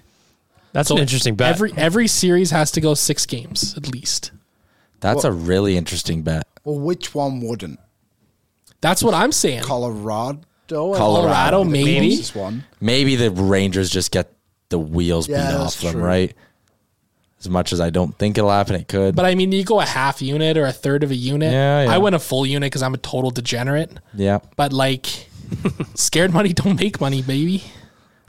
That's an interesting bet. Every every series has to go 6 games at least. That's a really interesting bet. Well, which one wouldn't? That's what I'm saying. Colorado. Colorado, The maybe. closest one. Maybe the Rangers just get the wheels Yeah, beat that's off them, true. right? As much as I don't think it'll happen, it could. But I mean, you go a half unit or a third of a unit. Yeah, yeah. I went a full unit because I'm a total degenerate. yeah, But like, scared money don't make money, baby.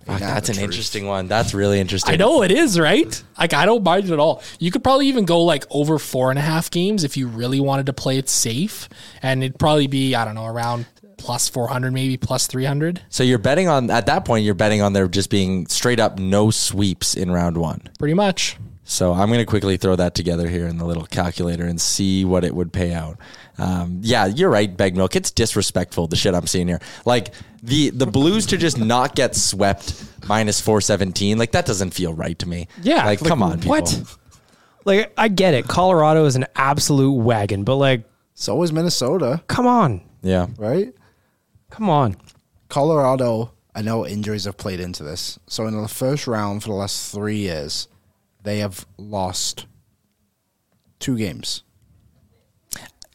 Fuck, that's an truth. interesting one. That's really interesting. I know it is, right? Like, I don't mind it at all. You could probably even go like over four and a half games if you really wanted to play it safe. And it'd probably be, I don't know, around plus 400, maybe plus 300. So you're betting on at that point. You're betting on there just being straight up no sweeps in round one. Pretty much. So I'm going to quickly throw that together here in the little calculator and see what it would pay out. Um, yeah, you're right, Beg Milk. It's disrespectful the shit I'm seeing here. Like the the Blues to just not get swept minus 417. Like that doesn't feel right to me. yeah. like, come on, people. What? Like, I get it. Colorado is an absolute wagon, but like, So is Minnesota, come on. Yeah, right? Come on. Colorado, I know injuries have played into this. So in the first round for the last three years, they have lost two games.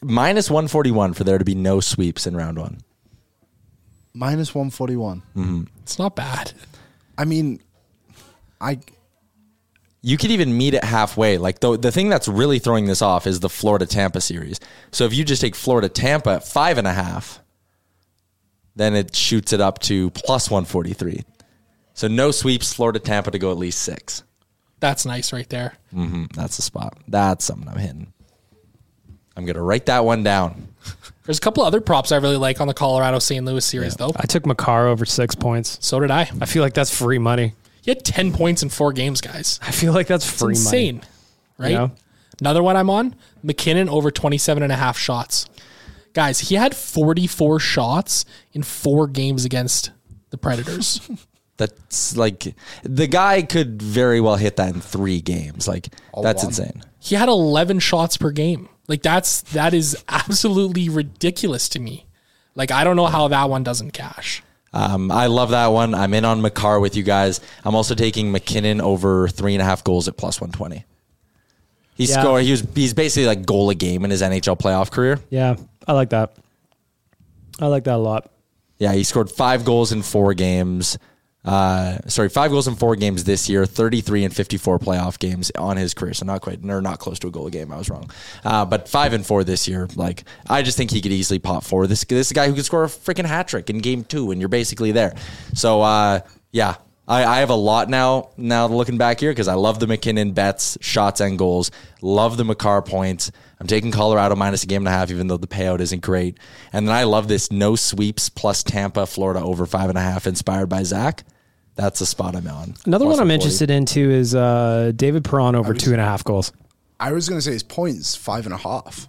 minus 141 for there to be no sweeps in round one. Minus 141. Mm-hmm. It's not bad. I mean, I You could even meet it halfway. Like the the thing that's really throwing this off is the Florida Tampa series. So if you just take Florida Tampa at five and a half, then it shoots it up to plus one forty three. So no sweeps, Florida Tampa to go at least six. That's nice right there. hmm That's the spot. That's something I'm hitting. I'm gonna write that one down. There's a couple other props I really like on the Colorado St. Louis series, though. I took Makar over six points. So did I. I feel like that's free money. He had 10 points in four games, guys. I feel like that's It's free insane, money. right? Yeah. Another one I'm on MacKinnon over 27 and a half shots. Guys, he had 44 shots in four games against the Predators. That's like the guy could very well hit that in three games. Like that's one. insane. he had 11 shots per game. Like that's that is absolutely ridiculous to me. Like I don't know how that one doesn't cash. Um, I love that one. I'm in on Makar with you guys. I'm also taking MacKinnon over three and a half goals at plus 120. He Yeah. scored. He was. He's basically like goal a game in his NHL playoff career. Yeah, I like that. I like that a lot. Yeah, he scored five goals in four games. Uh, sorry, five goals in four games this year. Thirty-three and fifty-four playoff games on his career. So not quite, or not close to a goal a game. I was wrong. Uh, but five and four this year. Like I just think he could easily pop four. This this is a guy who could score a freaking hat trick in game two, and you're basically there. So uh, yeah. I, I have a lot now. Now looking back here because I love the MacKinnon bets, shots and goals. Love the Makar points. I'm taking Colorado minus a game and a half, even though the payout isn't great. And then I love this no sweeps plus Tampa, Florida over five and a half, inspired by Zach. That's the spot I'm on. Another Plus one I'm 140. interested in too is uh, David Perron over two and a half goals. I was going to say his points five and a half.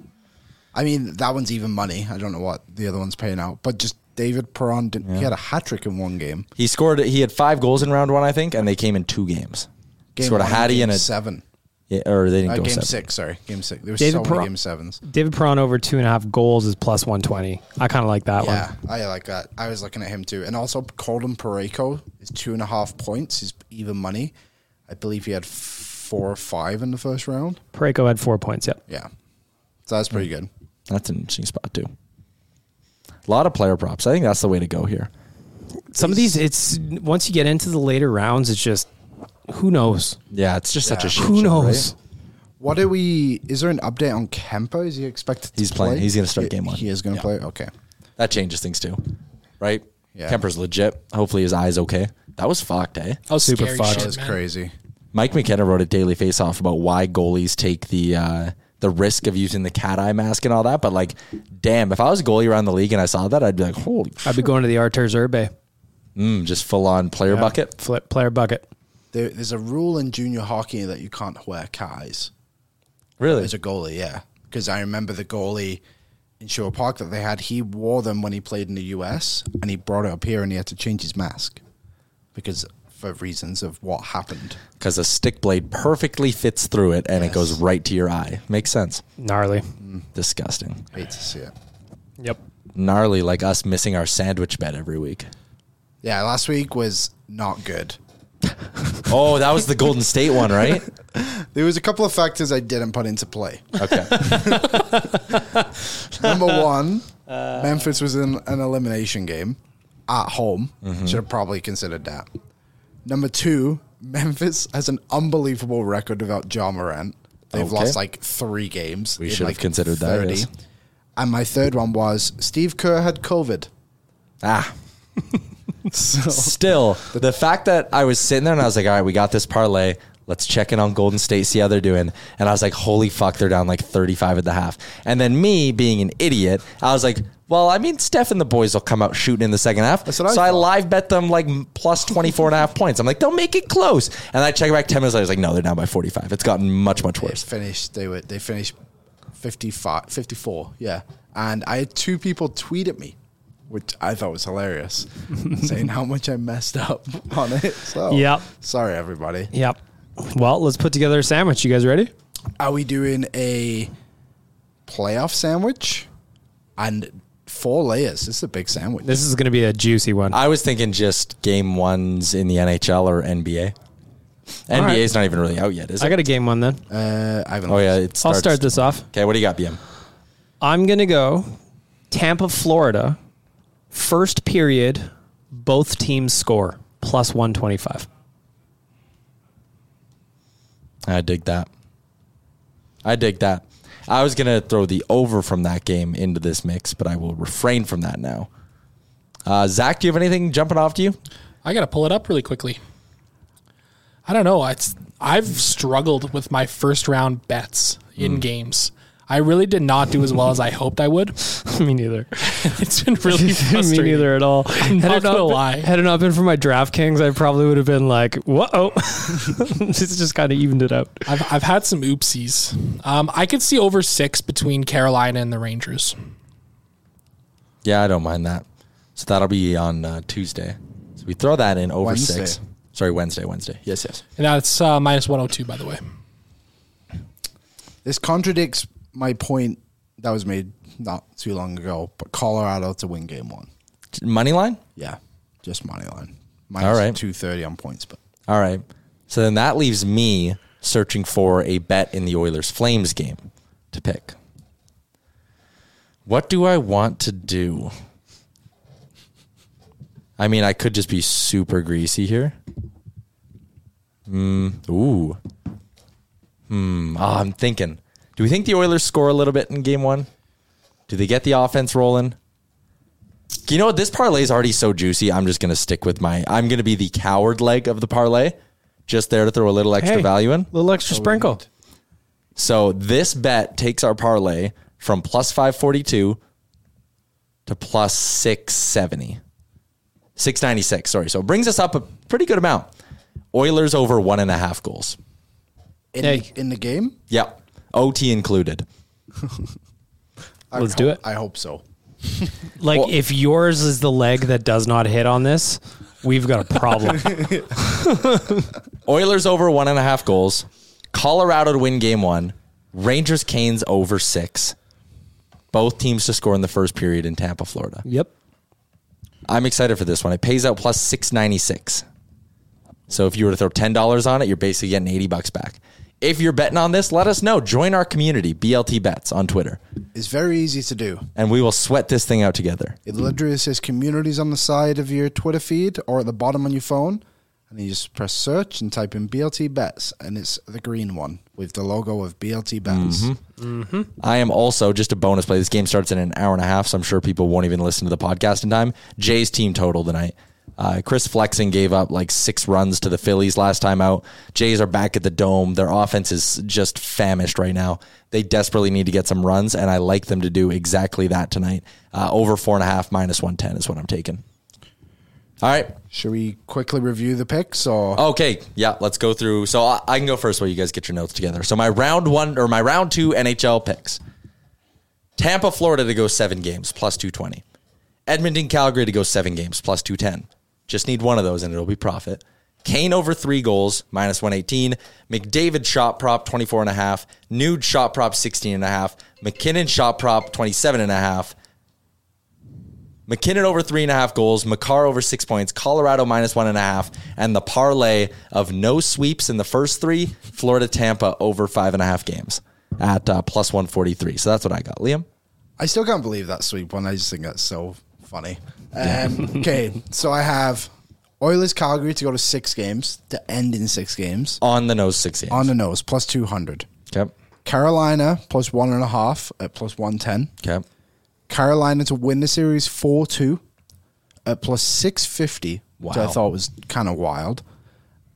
I mean, that one's even money. I don't know what the other one's paying out, but just David Perron did, he had a hat trick in one game. He scored. He had five goals in round one, I think, and they came in two games. he Game scored a hattie game and a seven. Yeah, or they didn't Uh, go game seven. six, sorry, game six. There was David so many game sevens. David Perron over two and a half goals is plus 120. I kind of like that one. Yeah, one. I like that. I was looking at him too, and also Colton Parayko is two and a half points. He's even money. I believe he had four or five in the first round. Pareko had four points. Yep. Yeah, so that's pretty good. That's an interesting spot too. A lot of player props. I think that's the way to go here. Some of these, it's once you get into the later rounds, it's just who knows? Yeah, it's just such a shit Who show, knows? right? What are we? Is there an update on Kuemper? Is he expected? to He's playing. play? He's gonna start He- game one. He is going to Yeah. play. Okay. That changes things too, right? Yeah. Kuemper's legit. Hopefully his eyes okay. That was fucked, eh? That was Super scary fucked. shit, That was man. crazy. Mike McKenna wrote a daily face off about why goalies take the uh, the risk of using the cat eye mask and all that. But like, damn, if I was a goalie around the league and I saw that, I'd be like, holy, I'd be going to the Arturs Irbe mm, just full on player bucket. flip player bucket. There, there's a rule in junior hockey that you can't wear cat eyes Really? as a goalie. Yeah, because I remember the goalie in Shore Park that they had. He wore them when he played in the U.S. and he brought it up here and he had to change his mask because for reasons of what happened. Because a stick blade perfectly fits through it and it goes right to your eye. Makes sense. Gnarly. Mm. Disgusting. Hate to see it. Yep. Gnarly like us missing our sandwich bet every week. Yeah, last week was not good. Oh, that was the Golden State one, right? There was a couple of factors I didn't put into play. Okay. Number one, Memphis was in an elimination game at home. Should have probably considered that. Number two, Memphis has an unbelievable record without Ja Morant. They've Okay. lost like three games. We should have like, considered that, yes. And my third one was Steve Kerr had COVID. ah. So Still, the fact that I was sitting there and I was like, all right, we got this parlay. Let's check in on Golden State, see how they're doing. And I was like, holy fuck, they're down like 35 at the half. And then me being an idiot, I was like, well, I mean, Steph and the boys will come out shooting in the second half. That's what I so I thought. live bet them like plus 24 and a half points. I'm like, they'll make it close. And I check back 10 minutes later, I was like, no, they're down by 45. It's gotten much, much they worse. finished. They were they finished 55, 54, Yeah, and I had two people tweet at me, which I thought was hilarious, saying how much I messed up on it. So Yep. sorry everybody. Yep. Well, let's put together a sandwich. You guys ready? Are we doing a playoff sandwich and four layers? This is a big sandwich. This is going to be a juicy one. I was thinking just game ones in the NHL or NBA. NBA right. is not even really out yet, is it? I got a game one then. Uh, I haven't. oh, yeah. looked. It starts I'll start this off. Okay, what do you got, BM? I'm going to go Tampa, Florida. First period, both teams score plus 125. I dig that. I dig that. I was going to throw the over from that game into this mix, but I will refrain from that now. Uh, Zach, do you have anything jumping off to you? I gotta pull it up really quickly. I don't know. It's I've struggled with my first round bets in games. I really did not do as well as I hoped I would. Me neither. It's been really Me frustrating. neither at all. I'm had not it not gonna been, lie. Had it not been for my DraftKings, I probably would have been like, whoa. this just kind of evened it out. I've I've had some oopsies. Um, I could see over six between Carolina and the Rangers. Yeah, I don't mind that. So that'll be on uh, Tuesday. So we throw that in over Wednesday. six. Sorry, Wednesday, Wednesday. Yes, yes. And that's uh, minus one hundred two, by the way. This contradicts my point that was made not too long ago. But Colorado to win game one. Money line? Yeah, just money line. All right. two thirty on points, but All right. So then that leaves me searching for a bet in the Oilers Flames game to pick. What do I want to do? I mean, I could just be super greasy here. Mm, ooh. Hmm. Ah, I'm thinking. Do we think the Oilers score a little bit in game one? Do they get the offense rolling? You know what? This parlay is already so juicy. I'm just going to stick with my. I'm going to be the coward leg of the parlay, just there to throw a little extra Hey. value in. A little extra sprinkle. So this bet takes our parlay from plus 542 to plus 670. 696, sorry. So it brings us up a pretty good amount. Oilers over one and a half goals. in, Hey. the, in the game, Yep. OT included. Let's do it. I hope so. Like, Well- if yours is the leg that does not hit on this, we've got a problem. Oilers over one and a half goals. Colorado to win game one. Rangers Canes over six. Both teams to score in the first period in Tampa, Florida. Yep. I'm excited for this one. It pays out plus 696. So if you were to throw $10 on it, you're basically getting 80 bucks back. If you're betting on this, let us know. Join our community, BLT Bets, on Twitter, It's very easy to do. and we will sweat this thing out together. It literally says communities on the side of your Twitter feed or at the bottom on your phone. And you just press search and type in BLT Bets. And it's the green one with the logo of BLT Bets. Mm-hmm. Mm-hmm. I am also just a bonus play. This game starts in an hour and a half, so I'm sure people won't even listen to the podcast in time. Jay's team total tonight. Uh, Chris Flexen gave up like six runs to the Phillies last time out. Jays are back at the dome. Their offense is just famished right now. They desperately need to get some runs, and I like them to do exactly that tonight. Uh, over four and a half, minus 110 is what I'm taking. All right. Should we quickly review the picks or Okay, yeah, let's go through. So I, I can go first while you guys get your notes together. So my round one or my round two NHL picks: Tampa, Florida to go seven games plus two twenty, Edmonton, Calgary to go seven games plus two ten. Just need one of those and it'll be profit. Kane over three goals minus one eighteen. McDavid shot prop twenty four and a half. Nuge shot prop sixteen and a half. MacKinnon shot prop twenty seven and a half. MacKinnon over three and a half goals, Makar over six points, Colorado minus one and a half, and the parlay of no sweeps in the first three, Florida Tampa over five and a half games at uh, plus 143. So that's what I got. Liam? I still can't believe that sweep one. I just think that's so funny. Um, okay, so I have Oilers Calgary to go to six games to end in six games On the nose, six games. on the nose plus two hundred. okay. Carolina plus one and a half at plus one ten. Okay. Carolina to win the series four two at plus six fifty. Which I Wow. thought was kind of wild.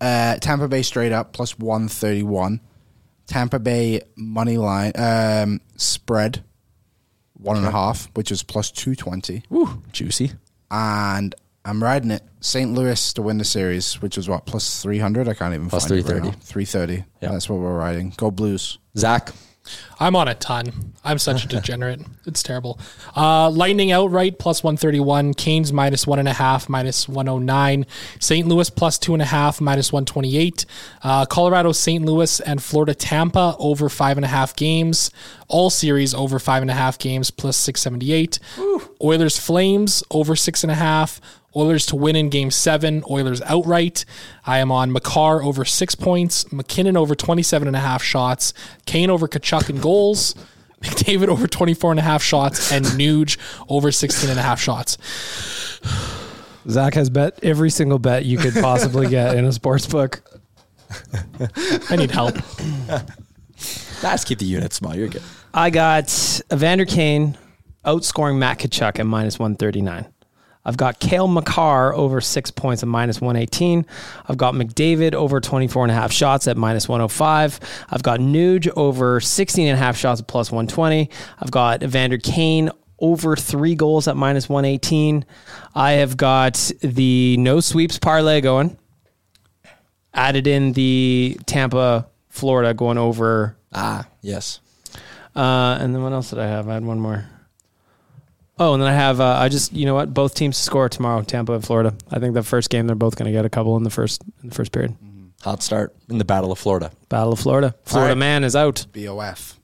Uh, Tampa Bay straight up plus one thirty one. Tampa Bay money line um, spread one and a half, which is plus two twenty. Woo, juicy. And I'm riding it. St. Louis to win the series, which was what plus three hundred. I can't even find 330. Three thirty. Yeah. That's what we're riding. Go Blues. Zach? I'm on a ton. I'm such a degenerate. It's terrible. Uh, Lightning outright plus 131. Canes minus one and a half, minus 109. St. Louis plus two and a half, minus 128. Uh, Colorado, St. Louis, and Florida Tampa over five and a half games. All series over five and a half games, plus 678. Oilers Flames over six and a half. Oilers to win in game seven. Oilers outright. I am on Makar over six points. MacKinnon over 27 and a half shots. Kane over Tkachuk in goals. McDavid over 24 and a half shots. And Nuge over 16 and a half shots. Zach has bet every single bet you could possibly get in a sports book. I need help. Let's keep the unit small. You're good. I got Evander Kane outscoring Matt Tkachuk at minus 139. I've got Cale Makar over six points at minus 118. I've got McDavid over 24 and a half shots at minus 105. I've got Nuge over 16 and a half shots at plus 120. I've got Evander Kane over three goals at minus 118. I have got the no sweeps parlay going. Added in the Tampa, Florida going over Ah, yes. uh, and then what else did I have? I had one more. Oh, and then I have uh, I just you know what both teams score tomorrow, Tampa and Florida. I think the first game they're both going to get a couple in the first in the first period. Hot start in the Battle of Florida. Battle of Florida. Florida right. man is out. BOF.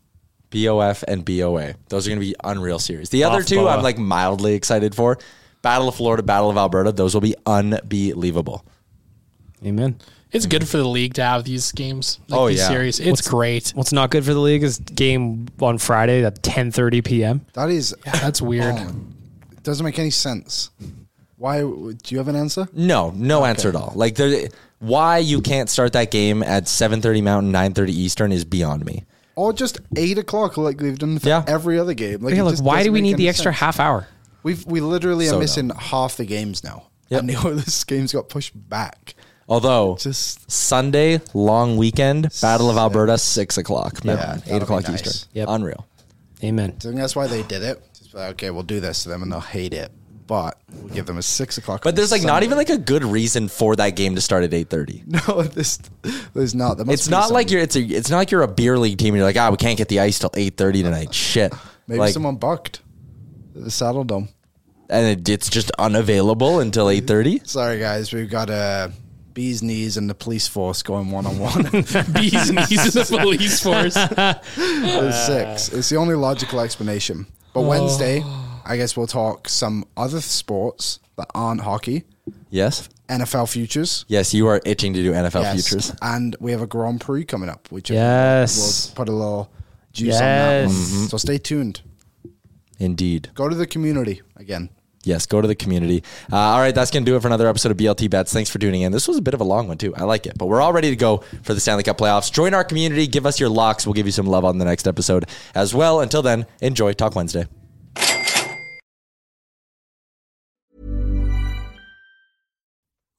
BOF and BOA. Those are going to be unreal series. The other Off two BOA. I'm like mildly excited for. Battle of Florida, Battle of Alberta. Those will be unbelievable. Amen. It's good for the league to have these games. Like Oh, these yeah. series. It's great. What's not good for the league is game on Friday at 10:30 p.m. That is. Yeah, that's weird. Oh, it doesn't make any sense. Why? Do you have an answer? No, no answer at all. Like there, why you can't start that game at 7:30 Mountain, 9:30 Eastern is beyond me. Or just eight o'clock, like we've done for Yeah. every other game. Like, Yeah, look, why do we need the extra sense. half hour? We've we literally So are missing half the games now, Yep. and the Oilers games got pushed back. Although Just Sunday long weekend, Battle of Alberta, six o'clock, Mountain, that'll eight be o'clock nice. Eastern. Yep. Unreal. Amen. I think that's why they did it. Just like, okay, we'll do this to them, and they'll hate it. But we'll give them a six o'clock. But on there's like not Sunday. even like a good reason for that game to start at 8:30. no. This there's not. There must It's be not some- like you're it's a it's not like you're a beer league team and you're like, ah, we can't get the ice till 8:30 tonight. Shit. maybe like, someone bucked the Saddledome. and it, it's just unavailable until 8:30. Sorry, guys, we've got a bees knees and the police force going one on one. Bees knees and the police force. There's six. It's the only logical explanation. But oh. Wednesday, I guess we'll talk some other sports that aren't hockey. Yes. NFL futures. Yes, you are itching to do NFL Yes. futures. And we have a Grand Prix coming up, which Yes. we'll put a little juice on that one. Yes. So stay tuned. Mm-hmm. Indeed. Go to the community again. Yes, go to the community. Uh, all right, that's going to do it for another episode of BLT Bets. Thanks for tuning in. This was a bit of a long one, too. I like it. But we're all ready to go for the Stanley Cup playoffs. Join our community. Give us your locks. We'll give you some love on the next episode as well. Until then, enjoy Talk Wednesday.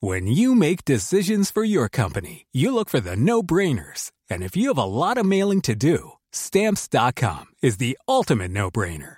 When you make decisions for your company, you look for the no brainers. And if you have a lot of mailing to do, stamps.com is the ultimate no brainer.